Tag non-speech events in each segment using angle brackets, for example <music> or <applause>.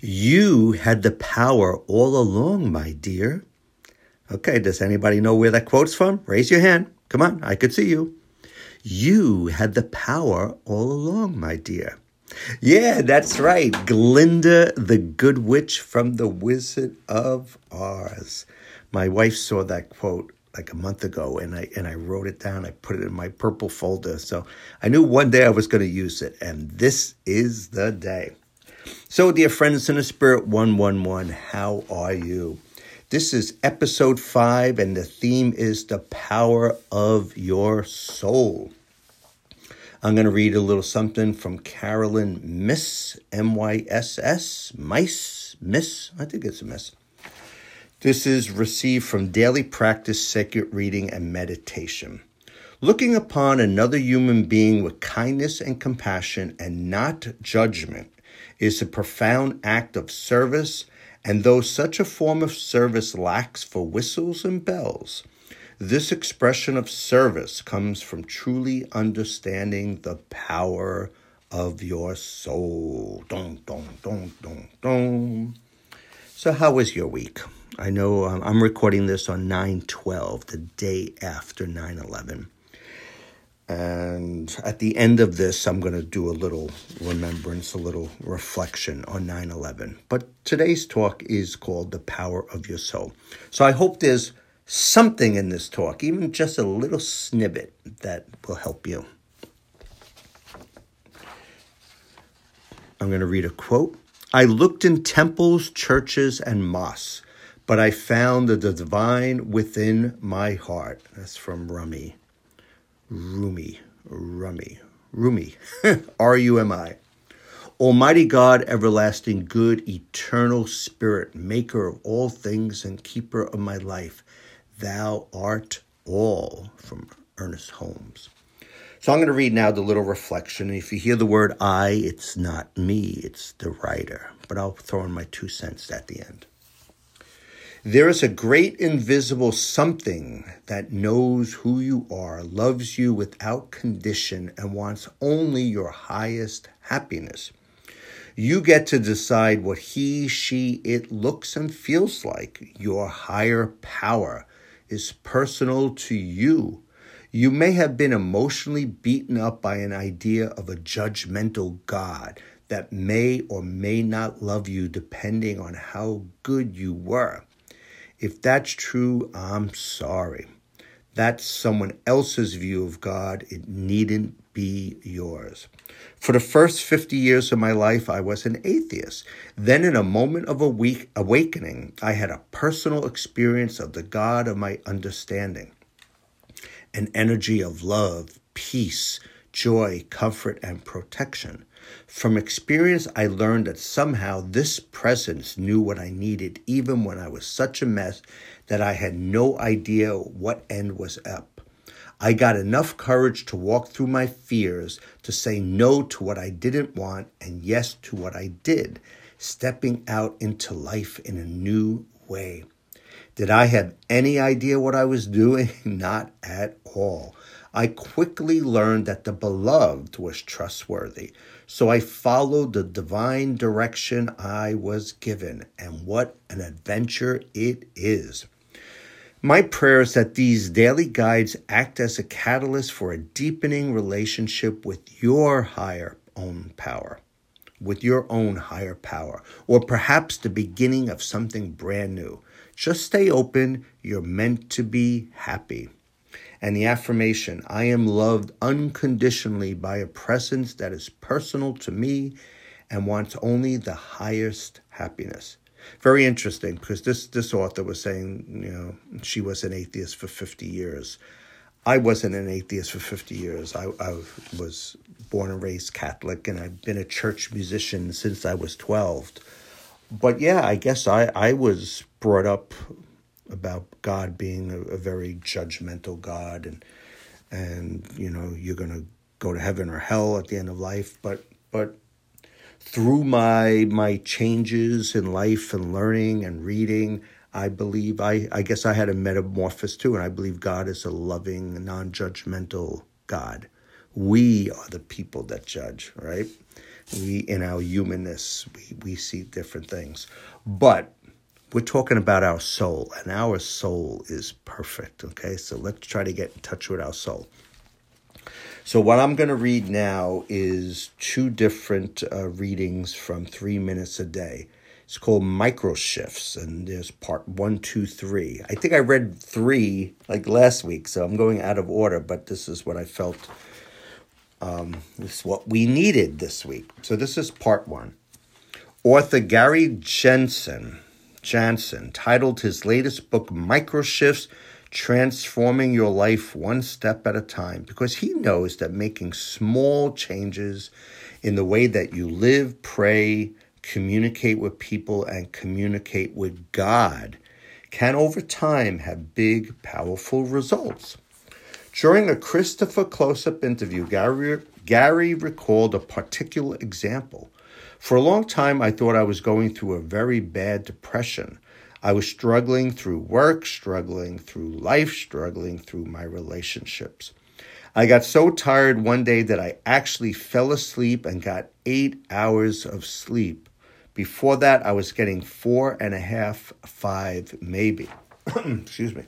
You had the power all along, my dear. Okay, does anybody know where that quote's from? Raise your hand. Come on, I could see you. You had the power all along, my dear. Yeah, that's right. Glinda the Good Witch from The Wizard of Oz. My wife saw that quote like a month ago and I and I wrote it down. I put it in my purple folder. So I knew one day I was going to use it and this is the day. So dear friends in the spirit 111, how are you? This is episode 5 and the theme is the power of your soul. I'm going to read a little something from Caroline Myss, M Y S S, Mice, Miss, I think it's a miss. This is received from Daily Practice Sacred Reading and Meditation. Looking upon another human being with kindness and compassion and not judgment is a profound act of service, and though such a form of service lacks for whistles and bells, this expression of service comes from truly understanding the power of your soul. Dun, dun, dun, dun, dun. So, how was your week? I know um, I'm recording this on 9 12, the day after 9 11. And at the end of this, I'm going to do a little remembrance, a little reflection on 9 11. But today's talk is called The Power of Your Soul. So I hope there's something in this talk, even just a little snippet that will help you. I'm going to read a quote. I looked in temples, churches, and mosques, but I found the divine within my heart. That's from Rumi. Rumi. Rumi. Rumi. <laughs> R U M I. Almighty God, everlasting good, eternal spirit, maker of all things and keeper of my life, Thou art all from Ernest Holmes. So I'm going to read now the little reflection. If you hear the word I, it's not me, it's the writer. But I'll throw in my two cents at the end. There is a great invisible something that knows who you are, loves you without condition, and wants only your highest happiness. You get to decide what he, she, it looks and feels like, your higher power is personal to you. You may have been emotionally beaten up by an idea of a judgmental God that may or may not love you depending on how good you were. If that's true, I'm sorry. That's someone else's view of God. It needn't be yours. For the first 50 years of my life, I was an atheist. Then, in a moment of a weak awakening, I had a personal experience of the God of my understanding an energy of love, peace, joy, comfort, and protection. From experience, I learned that somehow this presence knew what I needed, even when I was such a mess that I had no idea what end was up. I got enough courage to walk through my fears, to say no to what I didn't want and yes to what I did, stepping out into life in a new way. Did I have any idea what I was doing? <laughs> Not at all. I quickly learned that the beloved was trustworthy, so I followed the divine direction I was given, and what an adventure it is. My prayer is that these daily guides act as a catalyst for a deepening relationship with your higher own power, with your own higher power, or perhaps the beginning of something brand new. Just stay open. You're meant to be happy. And the affirmation I am loved unconditionally by a presence that is personal to me and wants only the highest happiness very interesting because this this author was saying, you know, she was an atheist for 50 years. I wasn't an atheist for 50 years. I, I was born and raised Catholic, and I've been a church musician since I was 12. But yeah, I guess I, I was brought up about God being a, a very judgmental God, and and you know you're gonna go to heaven or hell at the end of life. But but through my my changes in life and learning and reading, I believe I, I guess I had a metamorphosis too, and I believe God is a loving, non-judgmental God. We are the people that judge, right? We, in our humanness, we, we see different things. But we're talking about our soul, and our soul is perfect. Okay, so let's try to get in touch with our soul. So, what I'm going to read now is two different uh, readings from three minutes a day. It's called Micro Shifts, and there's part one, two, three. I think I read three like last week, so I'm going out of order, but this is what I felt. Um, this is what we needed this week. So, this is part one. Author Gary Jensen Jansen titled his latest book, Microshifts Transforming Your Life One Step at a Time, because he knows that making small changes in the way that you live, pray, communicate with people, and communicate with God can over time have big, powerful results. During a Christopher close up interview, Gary, Gary recalled a particular example for a long time, I thought I was going through a very bad depression. I was struggling through work, struggling through life, struggling through my relationships. I got so tired one day that I actually fell asleep and got eight hours of sleep. Before that, I was getting four and a half, five, maybe. <clears throat> Excuse me.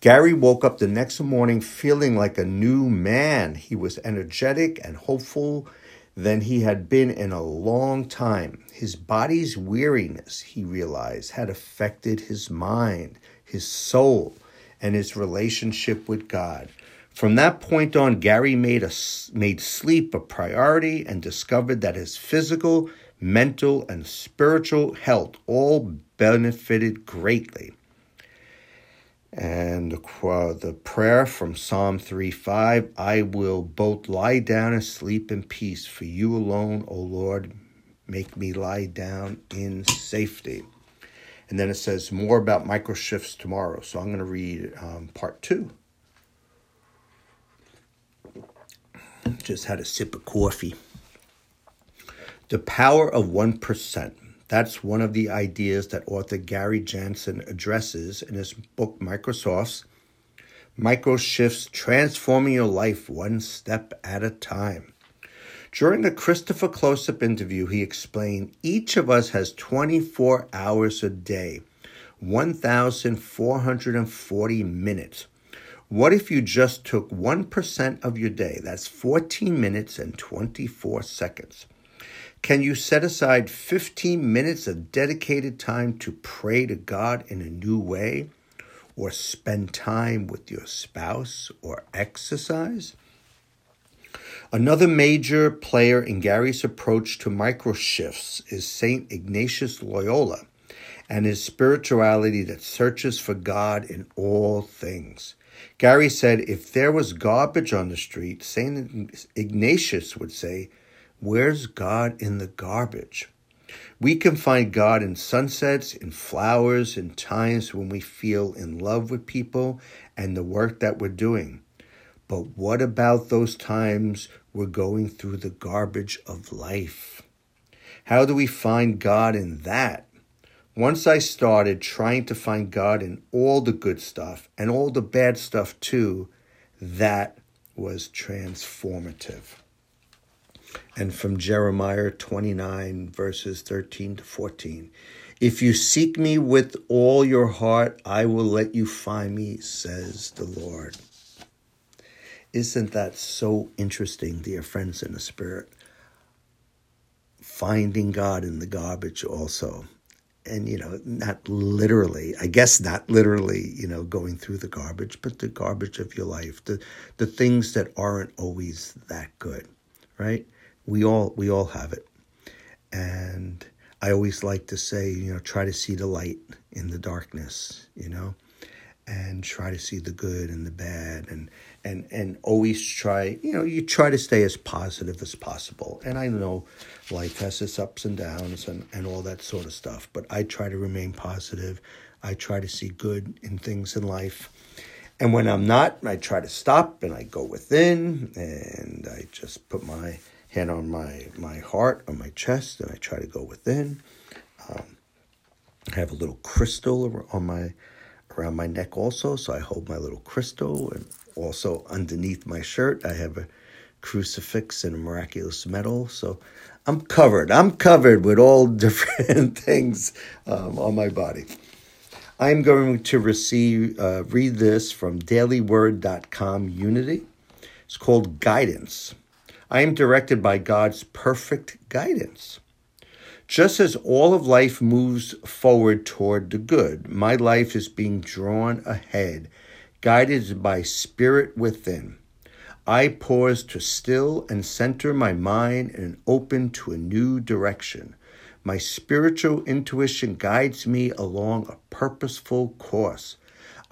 Gary woke up the next morning feeling like a new man. He was energetic and hopeful than he had been in a long time. His body's weariness, he realized, had affected his mind, his soul, and his relationship with God. From that point on, Gary made, a, made sleep a priority and discovered that his physical, mental, and spiritual health all benefited greatly. And the, the prayer from Psalm 3 5 I will both lie down and sleep in peace, for you alone, O Lord, make me lie down in safety. And then it says more about microshifts tomorrow. So I'm going to read um, part two. Just had a sip of coffee. The power of 1%. That's one of the ideas that author Gary Jansen addresses in his book Microsoft's Micro Shifts Transforming Your Life One Step at a Time. During the Christopher Close Up interview, he explained each of us has 24 hours a day, 1,440 minutes. What if you just took 1% of your day? That's 14 minutes and 24 seconds. Can you set aside 15 minutes of dedicated time to pray to God in a new way? Or spend time with your spouse or exercise? Another major player in Gary's approach to micro shifts is St. Ignatius Loyola and his spirituality that searches for God in all things. Gary said, if there was garbage on the street, St. Ignatius would say, Where's God in the garbage? We can find God in sunsets, in flowers, in times when we feel in love with people and the work that we're doing. But what about those times we're going through the garbage of life? How do we find God in that? Once I started trying to find God in all the good stuff and all the bad stuff too, that was transformative and from Jeremiah 29, verses 13 to 14. If you seek me with all your heart, I will let you find me, says the Lord. Isn't that so interesting, dear friends in the Spirit? Finding God in the garbage also. And, you know, not literally, I guess not literally, you know, going through the garbage, but the garbage of your life, the, the things that aren't always that good, right? We all we all have it. And i always like to say you know try to see the light in the darkness you know and try to see the good and the bad and and and always try you know you try to stay as positive as possible. And i know life has its ups and downs and and all that sort of stuff but i try to remain positive. I try to see good in things in life. And when i'm not i try to stop and i go within and i just put my hand on my, my heart, on my chest, and I try to go within. Um, I have a little crystal on my around my neck also, so I hold my little crystal, and also underneath my shirt I have a crucifix and a miraculous medal. So I'm covered. I'm covered with all <laughs> different things um, on my body. I'm going to receive uh, read this from dailyword.com Unity. It's called Guidance. I am directed by God's perfect guidance. Just as all of life moves forward toward the good, my life is being drawn ahead, guided by spirit within. I pause to still and center my mind and open to a new direction. My spiritual intuition guides me along a purposeful course.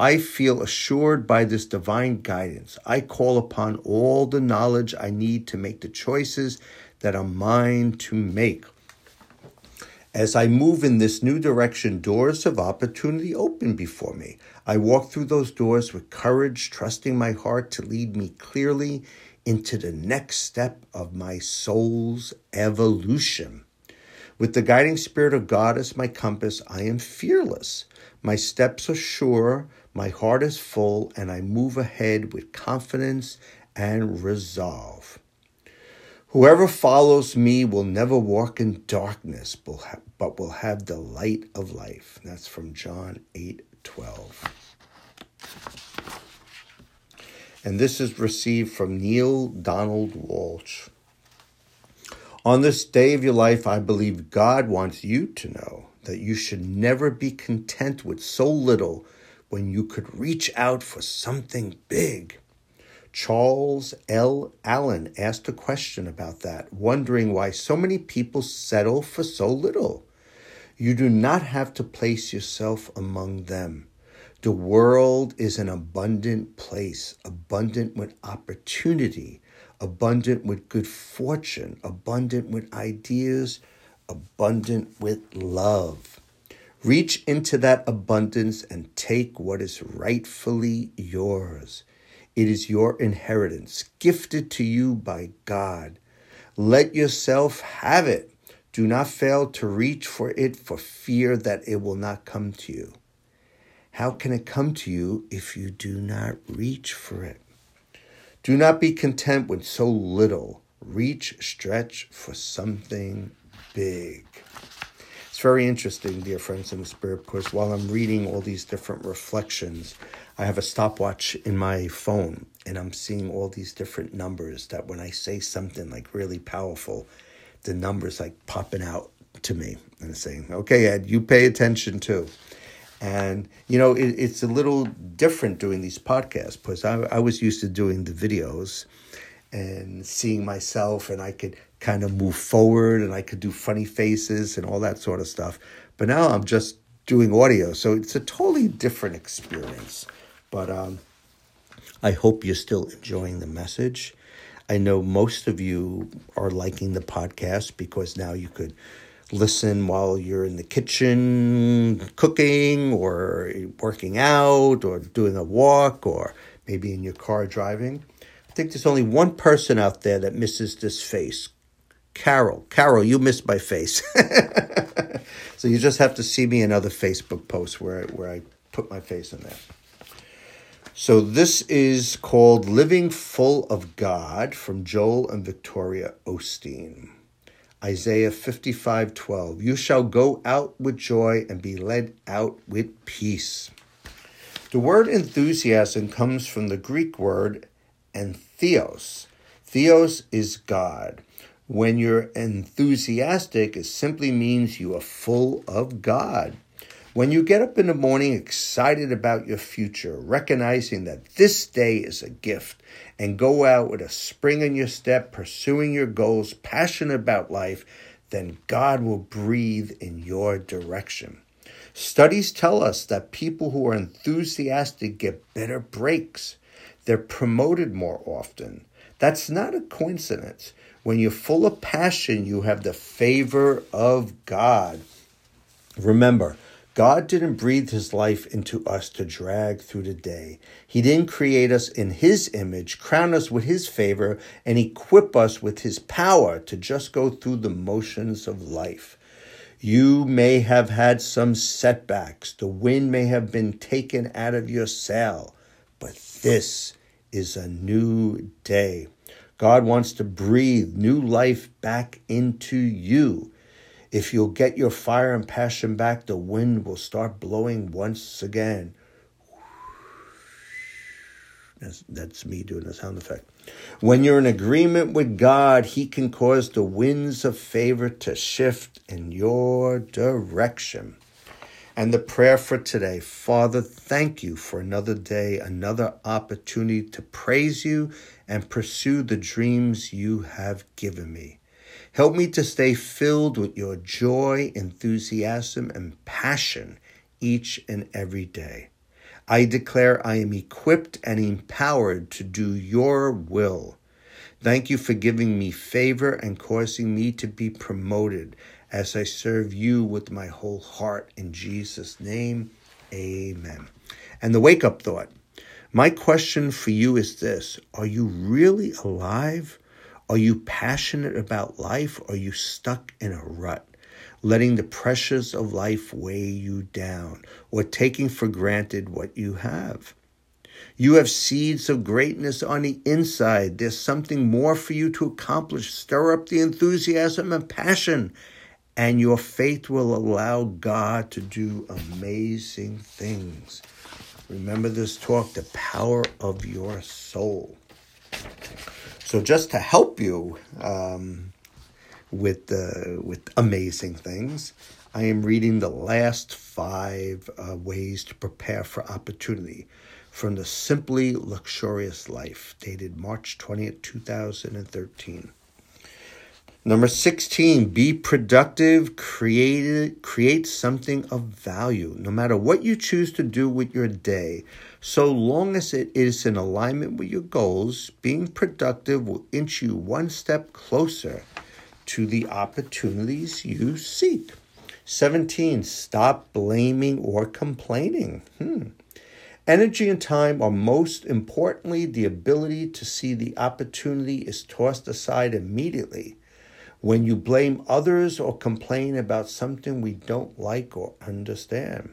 I feel assured by this divine guidance. I call upon all the knowledge I need to make the choices that are mine to make. As I move in this new direction, doors of opportunity open before me. I walk through those doors with courage, trusting my heart to lead me clearly into the next step of my soul's evolution. With the guiding spirit of God as my compass, I am fearless. My steps are sure, my heart is full, and I move ahead with confidence and resolve. Whoever follows me will never walk in darkness, but will have the light of life. That's from John 8 12. And this is received from Neale Donald Walsch. On this day of your life, I believe God wants you to know that you should never be content with so little when you could reach out for something big. Charles L. Allen asked a question about that, wondering why so many people settle for so little. You do not have to place yourself among them. The world is an abundant place, abundant with opportunity, abundant with good fortune, abundant with ideas, abundant with love. Reach into that abundance and take what is rightfully yours. It is your inheritance, gifted to you by God. Let yourself have it. Do not fail to reach for it for fear that it will not come to you. How can it come to you if you do not reach for it? Do not be content with so little. Reach, stretch for something big. It's very interesting, dear friends in the Spirit, because while I'm reading all these different reflections, I have a stopwatch in my phone and I'm seeing all these different numbers that when I say something like really powerful, the numbers like popping out to me and saying, okay, Ed, you pay attention too. And, you know, it, it's a little different doing these podcasts because I, I was used to doing the videos and seeing myself and I could kind of move forward and I could do funny faces and all that sort of stuff. But now I'm just doing audio. So it's a totally different experience. But um, I hope you're still enjoying the message. I know most of you are liking the podcast because now you could listen while you're in the kitchen cooking or working out or doing a walk or maybe in your car driving. I think there's only one person out there that misses this face. Carol. Carol, you missed my face. <laughs> so you just have to see me in other Facebook posts where, I, where I put my face in there. So this is called Living Full of God from Joel and Victoria Osteen. Isaiah 55:12 You shall go out with joy and be led out with peace. The word enthusiasm comes from the Greek word entheos. Theos is God. When you're enthusiastic, it simply means you are full of God. When you get up in the morning excited about your future, recognizing that this day is a gift, and go out with a spring in your step, pursuing your goals, passionate about life, then God will breathe in your direction. Studies tell us that people who are enthusiastic get better breaks. They're promoted more often. That's not a coincidence. When you're full of passion, you have the favor of God. Remember, God didn't breathe his life into us to drag through the day. He didn't create us in his image, crown us with his favor, and equip us with his power to just go through the motions of life. You may have had some setbacks. The wind may have been taken out of your sail, but this is a new day. God wants to breathe new life back into you. If you'll get your fire and passion back, the wind will start blowing once again. That's, that's me doing the sound effect. When you're in agreement with God, He can cause the winds of favor to shift in your direction. And the prayer for today Father, thank you for another day, another opportunity to praise you and pursue the dreams you have given me. Help me to stay filled with your joy, enthusiasm, and passion each and every day. I declare I am equipped and empowered to do your will. Thank you for giving me favor and causing me to be promoted as I serve you with my whole heart. In Jesus' name, amen. And the wake up thought my question for you is this Are you really alive? Are you passionate about life? Are you stuck in a rut? letting the pressures of life weigh you down, or taking for granted what you have. You have seeds of greatness on the inside. There's something more for you to accomplish. Stir up the enthusiasm and passion, and your faith will allow God to do amazing things. Remember this talk, the power of your soul. So, just to help you, um, with uh, with amazing things. I am reading the last five uh, ways to prepare for opportunity from the Simply Luxurious Life, dated March 20th, 2013. Number 16, be productive, create, create something of value. No matter what you choose to do with your day, so long as it is in alignment with your goals, being productive will inch you one step closer to the opportunities you seek. 17. Stop blaming or complaining. Hmm. Energy and time are most importantly the ability to see the opportunity is tossed aside immediately. When you blame others or complain about something we don't like or understand.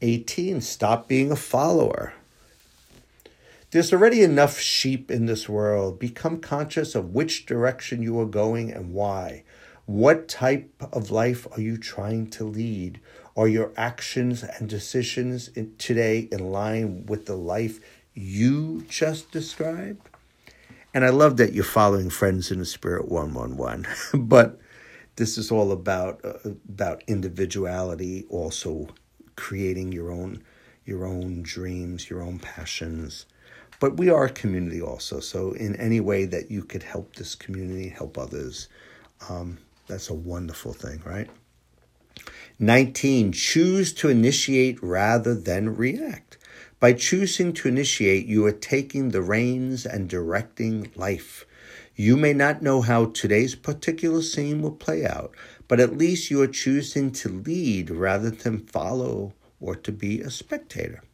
18. Stop being a follower. There's already enough sheep in this world. Become conscious of which direction you are going and why. What type of life are you trying to lead? Are your actions and decisions today in line with the life you just described? And I love that you're following Friends in the Spirit 111. <laughs> but this is all about uh, about individuality, also creating your own your own dreams, your own passions, but we are a community also. So, in any way that you could help this community, help others, um, that's a wonderful thing, right? 19. Choose to initiate rather than react. By choosing to initiate, you are taking the reins and directing life. You may not know how today's particular scene will play out, but at least you are choosing to lead rather than follow or to be a spectator.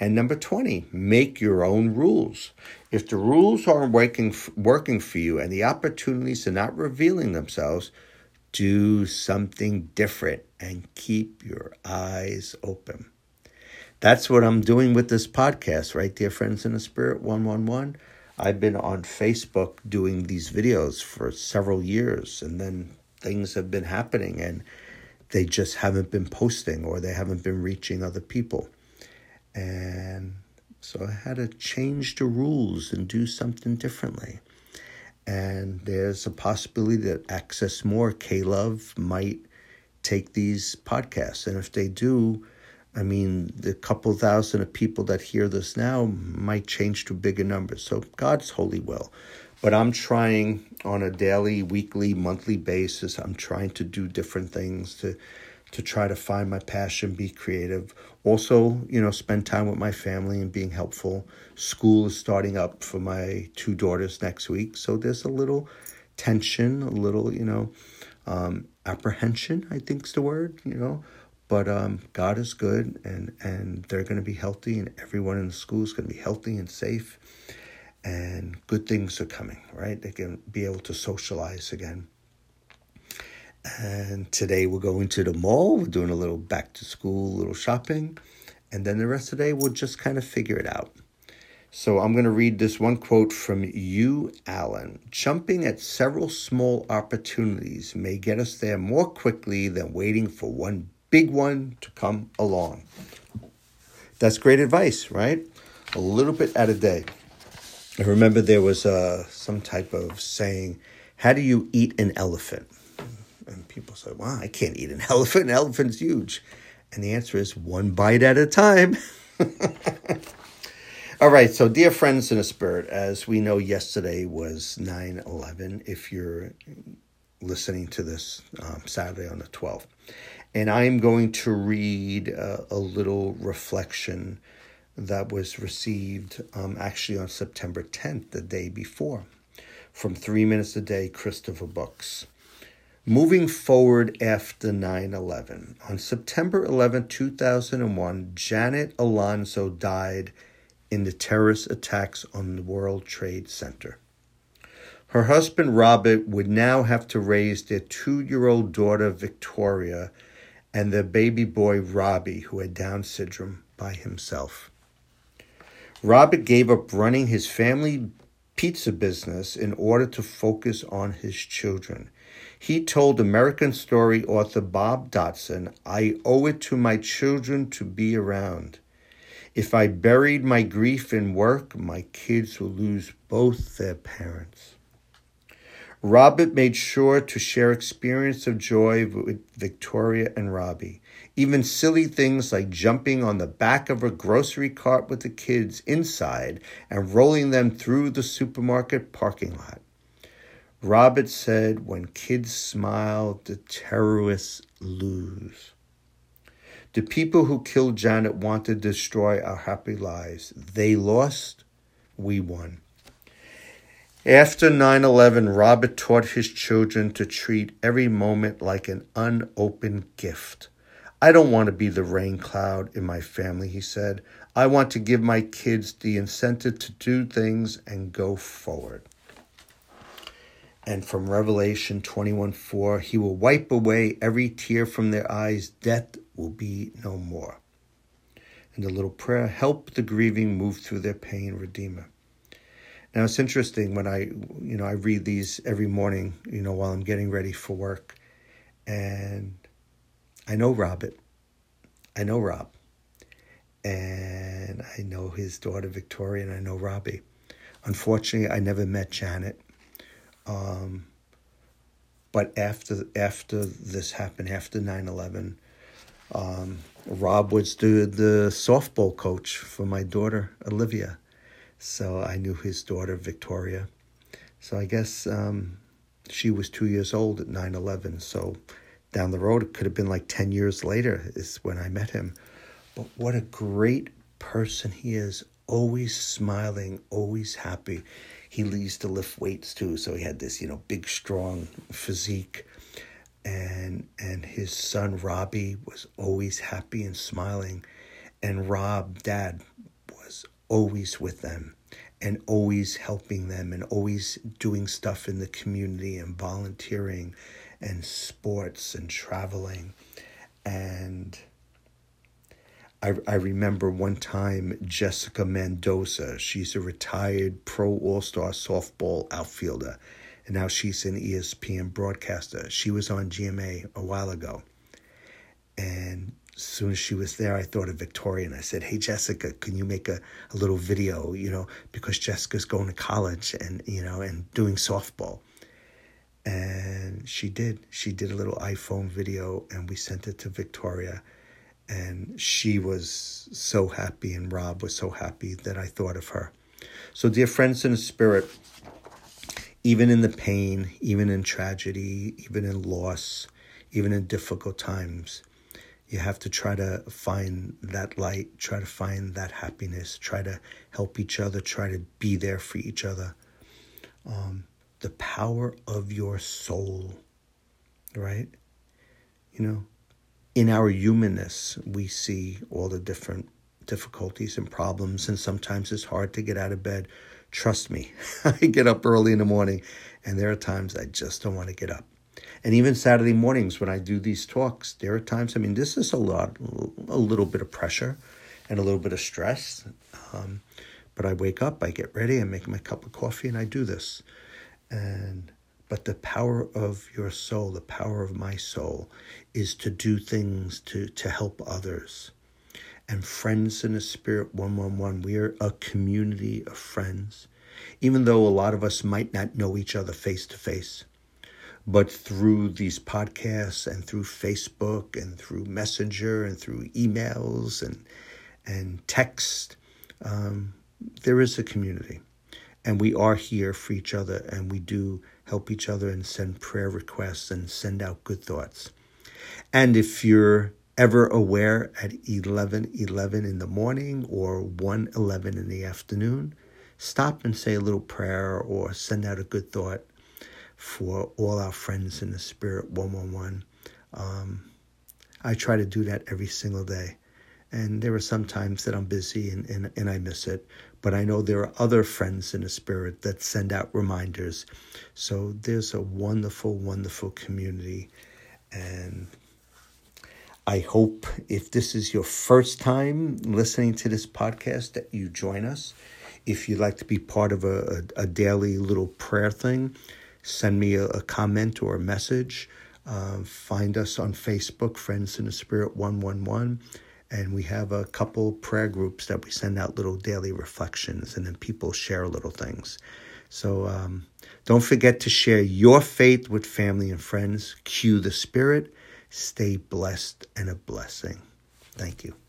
And number 20, make your own rules. If the rules aren't working, working for you and the opportunities are not revealing themselves, do something different and keep your eyes open. That's what I'm doing with this podcast, right, dear friends in the spirit 111. I've been on Facebook doing these videos for several years, and then things have been happening and they just haven't been posting or they haven't been reaching other people. And so I had to change the rules and do something differently. And there's a possibility that Access More, K Love, might take these podcasts. And if they do, I mean, the couple thousand of people that hear this now might change to bigger numbers. So God's holy will. But I'm trying on a daily, weekly, monthly basis, I'm trying to do different things to to try to find my passion, be creative. Also, you know, spend time with my family and being helpful. School is starting up for my two daughters next week, so there's a little tension, a little, you know, um, apprehension. I think's the word, you know. But um, God is good, and and they're going to be healthy, and everyone in the school is going to be healthy and safe, and good things are coming. Right? They can be able to socialize again and today we're going to the mall. We're doing a little back to school, little shopping. And then the rest of the day, we'll just kind of figure it out. So I'm going to read this one quote from you, Allen. Jumping at several small opportunities may get us there more quickly than waiting for one big one to come along. That's great advice, right? A little bit at a day. I remember there was uh, some type of saying, How do you eat an elephant? And people say, Wow, I can't eat an <laughs> elephant. An elephant's huge. And the answer is one bite at a time. <laughs> All right, so dear friends in the spirit, as we know, yesterday was 9 11, if you're listening to this um, Saturday on the 12th. And I'm going to read uh, a little reflection that was received um, actually on September 10th, the day before, from Three Minutes a Day, Christopher Books. Moving forward after 9 11. On September 11, 2001, Janet Alonso died in the terrorist attacks on the World Trade Center. Her husband Robert would now have to raise their two year old daughter Victoria and their baby boy Robbie, who had Down syndrome, by himself. Robert gave up running his family pizza business in order to focus on his children. He told American Story author Bob Dotson, I owe it to my children to be around. If I buried my grief in work, my kids will lose both their parents. Robert made sure to share experience of joy with Victoria and Robbie. Even silly things like jumping on the back of a grocery cart with the kids inside and rolling them through the supermarket parking lot. Robert said, When kids smile, the terrorists lose. The people who killed Janet want to destroy our happy lives. They lost, we won. After 9 11, Robert taught his children to treat every moment like an unopened gift. I don't want to be the rain cloud in my family, he said. I want to give my kids the incentive to do things and go forward. And from Revelation 21 4, he will wipe away every tear from their eyes. Death will be no more. And the little prayer, help the grieving move through their pain, Redeemer. Now it's interesting when I, you know, I read these every morning, you know, while I'm getting ready for work, and I know Robert, I know Rob, and I know his daughter Victoria, and I know Robbie. Unfortunately, I never met Janet. Um, but after after this happened, after 9-11, um, Rob was the, the softball coach for my daughter, Olivia. So I knew his daughter, Victoria. So I guess um, she was two years old at 9 11. So down the road, it could have been like 10 years later, is when I met him. But what a great person he is. Always smiling, always happy. He used to lift weights too. So he had this, you know, big, strong physique and and his son Robbie was always happy and smiling and Rob dad always with them and always helping them and always doing stuff in the community and volunteering and sports and traveling and I, I remember one time Jessica Mendoza, she's a retired pro all star softball outfielder and now she's an ESPN broadcaster. She was on GMA a while ago. And as soon as she was there, I thought of Victoria and I said, Hey, Jessica, can you make a, a little video, you know, because Jessica's going to college and, you know, and doing softball. And she did. She did a little iPhone video and we sent it to Victoria. And she was so happy, and Rob was so happy that I thought of her. So, dear friends in the spirit, even in the pain, even in tragedy, even in loss, even in difficult times, you have to try to find that light, try to find that happiness, try to help each other, try to be there for each other. Um, the power of your soul, right? You know, in our humanness, we see all the different difficulties and problems, and sometimes it's hard to get out of bed. Trust me, <laughs> I get up early in the morning, and there are times I just don't want to get up. And even Saturday mornings when I do these talks, there are times, I mean, this is a lot, a little bit of pressure and a little bit of stress. Um, but I wake up, I get ready, I make my cup of coffee, and I do this. And but the power of your soul, the power of my soul, is to do things to, to help others. And Friends in the Spirit 111, we are a community of friends. Even though a lot of us might not know each other face to face, but through these podcasts and through Facebook and through Messenger and through emails and and text, um, there is a community, and we are here for each other, and we do help each other and send prayer requests and send out good thoughts. And if you're ever aware at 11 11 in the morning or 1 11 in the afternoon, stop and say a little prayer or send out a good thought for all our friends in the Spirit 111. Um, I try to do that every single day. And there are some times that I'm busy and, and, and I miss it. But I know there are other friends in the Spirit that send out reminders. So there's a wonderful, wonderful community. And I hope if this is your first time listening to this podcast that you join us. If you'd like to be part of a, a, a daily little prayer thing, send me a, a comment or a message. Uh, find us on Facebook, Friends in the Spirit 111. And we have a couple prayer groups that we send out little daily reflections, and then people share little things. So um, don't forget to share your faith with family and friends. Cue the Spirit. Stay blessed and a blessing. Thank you.